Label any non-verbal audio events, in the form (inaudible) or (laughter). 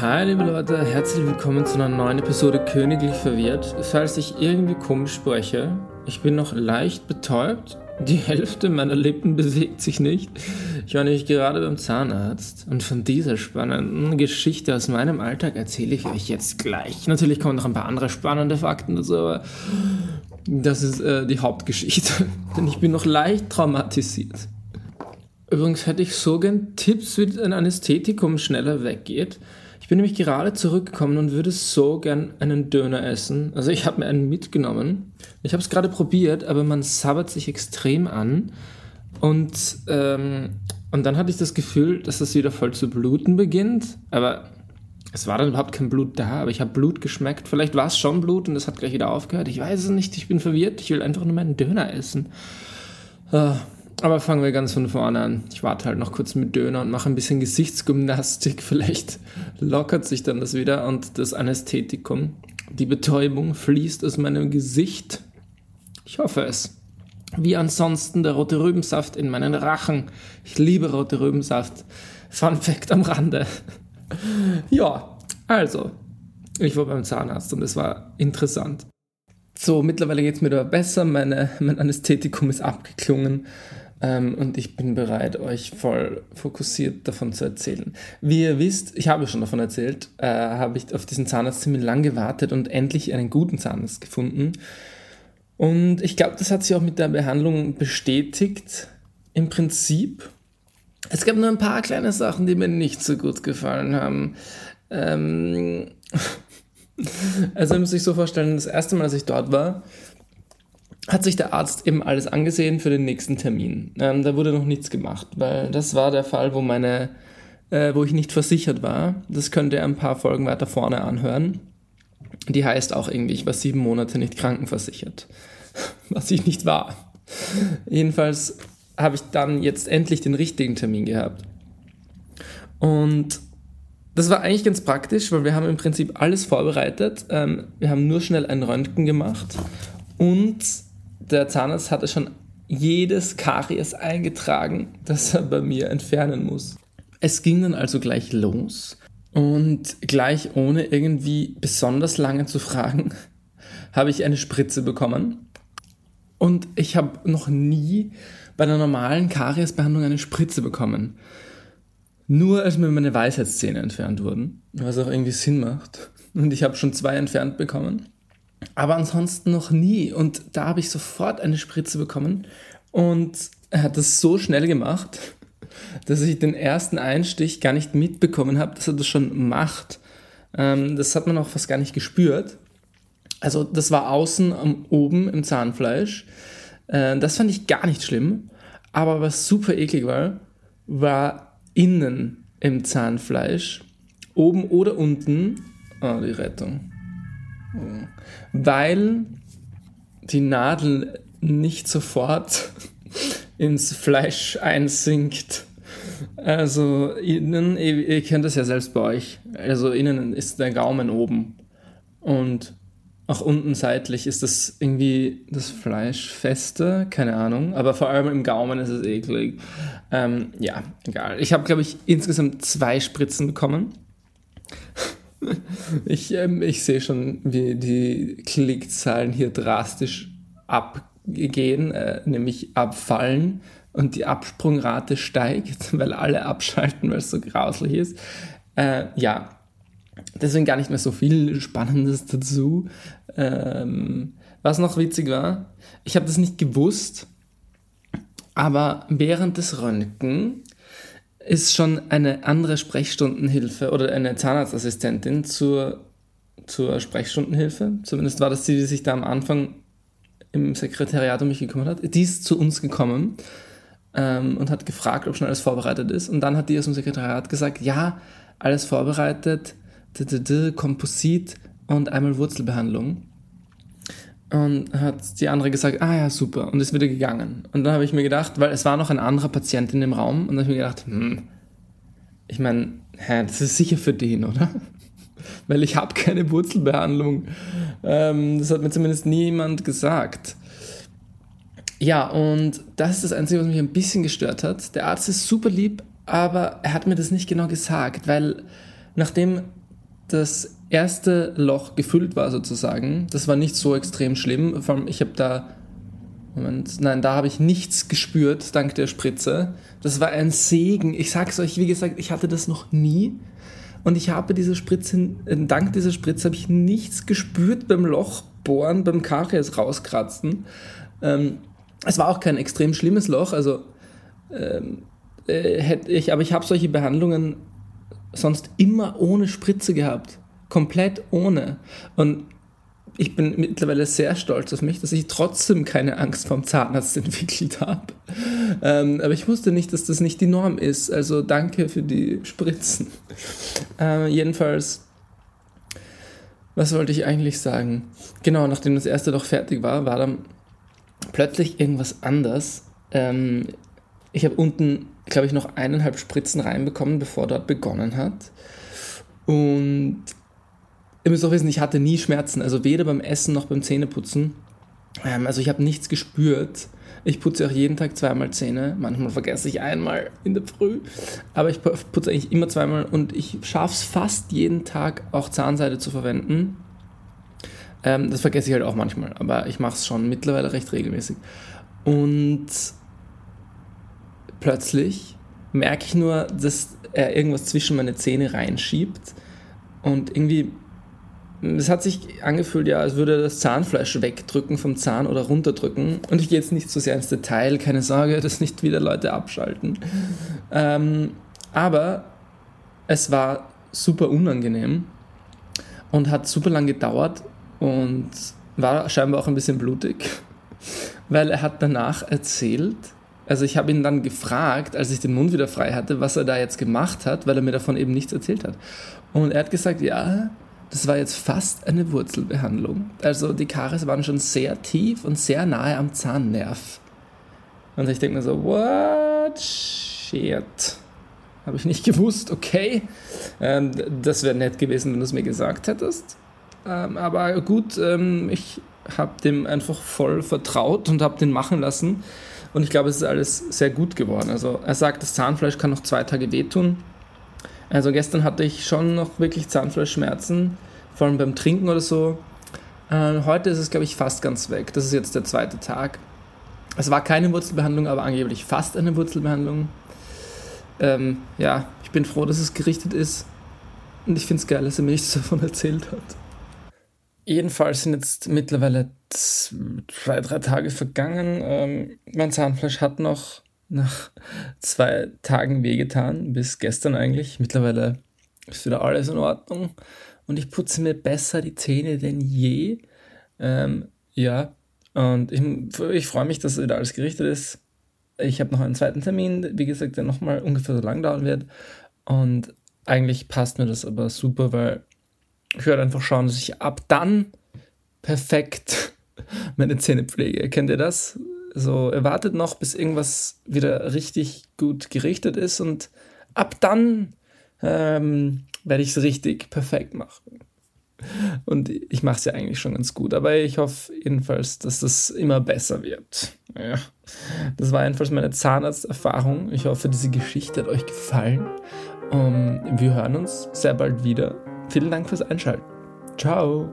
Hi liebe Leute, herzlich willkommen zu einer neuen Episode Königlich Verwirrt. Falls ich irgendwie komisch spreche, ich bin noch leicht betäubt, die (laughs) Hälfte meiner Lippen bewegt sich nicht. Ich war nämlich gerade beim Zahnarzt und von dieser spannenden Geschichte aus meinem Alltag erzähle ich euch jetzt gleich. Natürlich kommen noch ein paar andere spannende Fakten dazu, aber das ist äh, die Hauptgeschichte, (laughs) denn ich bin noch leicht traumatisiert. Übrigens hätte ich so gern Tipps, wie ein Anästhetikum schneller weggeht. Ich bin nämlich gerade zurückgekommen und würde so gern einen Döner essen. Also ich habe mir einen mitgenommen. Ich habe es gerade probiert, aber man sabbert sich extrem an. Und, ähm, und dann hatte ich das Gefühl, dass das wieder voll zu bluten beginnt. Aber es war dann überhaupt kein Blut da, aber ich habe Blut geschmeckt. Vielleicht war es schon Blut und es hat gleich wieder aufgehört. Ich weiß es nicht, ich bin verwirrt. Ich will einfach nur meinen Döner essen. Uh, aber fangen wir ganz von vorne an. Ich warte halt noch kurz mit Döner und mache ein bisschen Gesichtsgymnastik. (laughs) Vielleicht lockert sich dann das wieder und das Anästhetikum, die Betäubung fließt aus meinem Gesicht. Ich hoffe es. Wie ansonsten der rote Rübensaft in meinen Rachen. Ich liebe rote Rübensaft. Fun Fact am Rande. (laughs) ja, also, ich war beim Zahnarzt und es war interessant. So, mittlerweile geht es mir da besser. Meine, mein Anästhetikum ist abgeklungen. Ähm, und ich bin bereit, euch voll fokussiert davon zu erzählen. Wie ihr wisst, ich habe schon davon erzählt, äh, habe ich auf diesen Zahnarzt ziemlich lang gewartet und endlich einen guten Zahnarzt gefunden. Und ich glaube, das hat sich auch mit der Behandlung bestätigt. Im Prinzip. Es gab nur ein paar kleine Sachen, die mir nicht so gut gefallen haben. Ähm (laughs) also ihr müsst euch so vorstellen, das erste Mal, als ich dort war, hat sich der Arzt eben alles angesehen für den nächsten Termin. Ähm, da wurde noch nichts gemacht, weil das war der Fall, wo meine, äh, wo ich nicht versichert war. Das könnt ihr ein paar Folgen weiter vorne anhören. Die heißt auch irgendwie, ich war sieben Monate nicht krankenversichert. (laughs) Was ich nicht war. Jedenfalls habe ich dann jetzt endlich den richtigen Termin gehabt. Und das war eigentlich ganz praktisch, weil wir haben im Prinzip alles vorbereitet. Ähm, wir haben nur schnell ein Röntgen gemacht und der Zahnarzt hatte schon jedes Karies eingetragen, das er bei mir entfernen muss. Es ging dann also gleich los und gleich ohne irgendwie besonders lange zu fragen, (laughs) habe ich eine Spritze bekommen. Und ich habe noch nie bei einer normalen Kariesbehandlung eine Spritze bekommen. Nur als mir meine Weisheitszähne entfernt wurden, was auch irgendwie Sinn macht. Und ich habe schon zwei entfernt bekommen aber ansonsten noch nie. Und da habe ich sofort eine Spritze bekommen und er hat das so schnell gemacht, dass ich den ersten Einstich gar nicht mitbekommen habe, dass er das schon macht. Ähm, das hat man auch fast gar nicht gespürt. Also das war außen um, oben im Zahnfleisch. Äh, das fand ich gar nicht schlimm. Aber was super eklig war, war innen im Zahnfleisch, oben oder unten, oh, die Rettung, weil die Nadel nicht sofort (laughs) ins Fleisch einsinkt. Also innen, ihr, kennt das ja selbst bei euch, also innen ist der Gaumen oben und auch unten seitlich ist das irgendwie das Fleisch fester, keine Ahnung, aber vor allem im Gaumen ist es eklig. Ähm, ja, egal. Ich habe, glaube ich, insgesamt zwei Spritzen bekommen. (laughs) Ich, ähm, ich sehe schon, wie die Klickzahlen hier drastisch abgehen, äh, nämlich abfallen und die Absprungrate steigt, (laughs) weil alle abschalten, weil es so grauslich ist. Äh, ja, deswegen gar nicht mehr so viel Spannendes dazu. Ähm, was noch witzig war, ich habe das nicht gewusst, aber während des Röntgen ist schon eine andere Sprechstundenhilfe oder eine Zahnarztassistentin zur, zur Sprechstundenhilfe. Zumindest war das die, die sich da am Anfang im Sekretariat um mich gekümmert hat. Die ist zu uns gekommen ähm, und hat gefragt, ob schon alles vorbereitet ist. Und dann hat die aus dem Sekretariat gesagt, ja, alles vorbereitet, Komposit und einmal Wurzelbehandlung. Und hat die andere gesagt, ah ja, super, und ist wieder gegangen. Und dann habe ich mir gedacht, weil es war noch ein anderer Patient in dem Raum, und dann habe ich mir gedacht, hm, ich meine, hä, das ist sicher für den, oder? (laughs) weil ich habe keine Wurzelbehandlung. Ähm, das hat mir zumindest niemand gesagt. Ja, und das ist das Einzige, was mich ein bisschen gestört hat. Der Arzt ist super lieb, aber er hat mir das nicht genau gesagt, weil nachdem das erste Loch gefüllt war sozusagen, das war nicht so extrem schlimm. Vor allem, ich habe da, Moment, nein, da habe ich nichts gespürt, dank der Spritze. Das war ein Segen. Ich sag's euch, wie gesagt, ich hatte das noch nie. Und ich habe diese Spritze, dank dieser Spritze habe ich nichts gespürt beim Lochbohren, beim Karies rauskratzen. Ähm, es war auch kein extrem schlimmes Loch, also ähm, äh, hätte ich, aber ich habe solche Behandlungen sonst immer ohne Spritze gehabt. Komplett ohne. Und ich bin mittlerweile sehr stolz auf mich, dass ich trotzdem keine Angst vorm Zahnarzt (laughs) entwickelt habe. Ähm, aber ich wusste nicht, dass das nicht die Norm ist. Also danke für die Spritzen. Äh, jedenfalls, was wollte ich eigentlich sagen? Genau, nachdem das erste Loch fertig war, war dann plötzlich irgendwas anders. Ähm, ich habe unten, glaube ich, noch eineinhalb Spritzen reinbekommen, bevor dort begonnen hat. Und ihr müsst auch wissen, ich hatte nie Schmerzen, also weder beim Essen noch beim Zähneputzen. Ähm, also ich habe nichts gespürt. Ich putze auch jeden Tag zweimal Zähne. Manchmal vergesse ich einmal in der Früh. Aber ich putze eigentlich immer zweimal und ich schaffe es fast jeden Tag auch Zahnseide zu verwenden. Ähm, das vergesse ich halt auch manchmal, aber ich mache es schon mittlerweile recht regelmäßig. Und plötzlich merke ich nur, dass er irgendwas zwischen meine Zähne reinschiebt und irgendwie es hat sich angefühlt, ja, als würde er das Zahnfleisch wegdrücken vom Zahn oder runterdrücken. Und ich gehe jetzt nicht so sehr ins Detail, keine Sorge, (laughs) dass nicht wieder Leute abschalten. Ähm, aber es war super unangenehm und hat super lang gedauert und war scheinbar auch ein bisschen blutig, (laughs) weil er hat danach erzählt, also ich habe ihn dann gefragt, als ich den Mund wieder frei hatte, was er da jetzt gemacht hat, weil er mir davon eben nichts erzählt hat. Und er hat gesagt, ja, das war jetzt fast eine Wurzelbehandlung. Also die Karies waren schon sehr tief und sehr nahe am Zahnnerv. Und ich denke mir so, what? Shit. Habe ich nicht gewusst, okay. Ähm, das wäre nett gewesen, wenn du es mir gesagt hättest. Ähm, aber gut, ähm, ich habe dem einfach voll vertraut und habe den machen lassen. Und ich glaube, es ist alles sehr gut geworden. Also er sagt, das Zahnfleisch kann noch zwei Tage wehtun. Also gestern hatte ich schon noch wirklich Zahnfleischschmerzen, vor allem beim Trinken oder so. Äh, heute ist es, glaube ich, fast ganz weg. Das ist jetzt der zweite Tag. Es war keine Wurzelbehandlung, aber angeblich fast eine Wurzelbehandlung. Ähm, ja, ich bin froh, dass es gerichtet ist. Und ich finde es geil, dass er mir nichts (laughs) davon erzählt hat. Jedenfalls sind jetzt mittlerweile zwei, drei Tage vergangen. Ähm, mein Zahnfleisch hat noch nach zwei Tagen wehgetan, bis gestern eigentlich. Mittlerweile ist wieder alles in Ordnung und ich putze mir besser die Zähne denn je. Ähm, ja, und ich, ich freue mich, dass wieder alles gerichtet ist. Ich habe noch einen zweiten Termin, wie gesagt, der nochmal ungefähr so lang dauern wird. Und eigentlich passt mir das aber super, weil ich werde einfach schauen, dass ich ab dann perfekt (laughs) meine Zähne pflege. Kennt ihr das? So, erwartet noch, bis irgendwas wieder richtig gut gerichtet ist und ab dann ähm, werde ich es richtig perfekt machen. Und ich mache es ja eigentlich schon ganz gut, aber ich hoffe jedenfalls, dass das immer besser wird. Ja. Das war jedenfalls meine Zahnarzterfahrung. Ich hoffe, diese Geschichte hat euch gefallen. Um, wir hören uns sehr bald wieder. Vielen Dank fürs Einschalten. Ciao.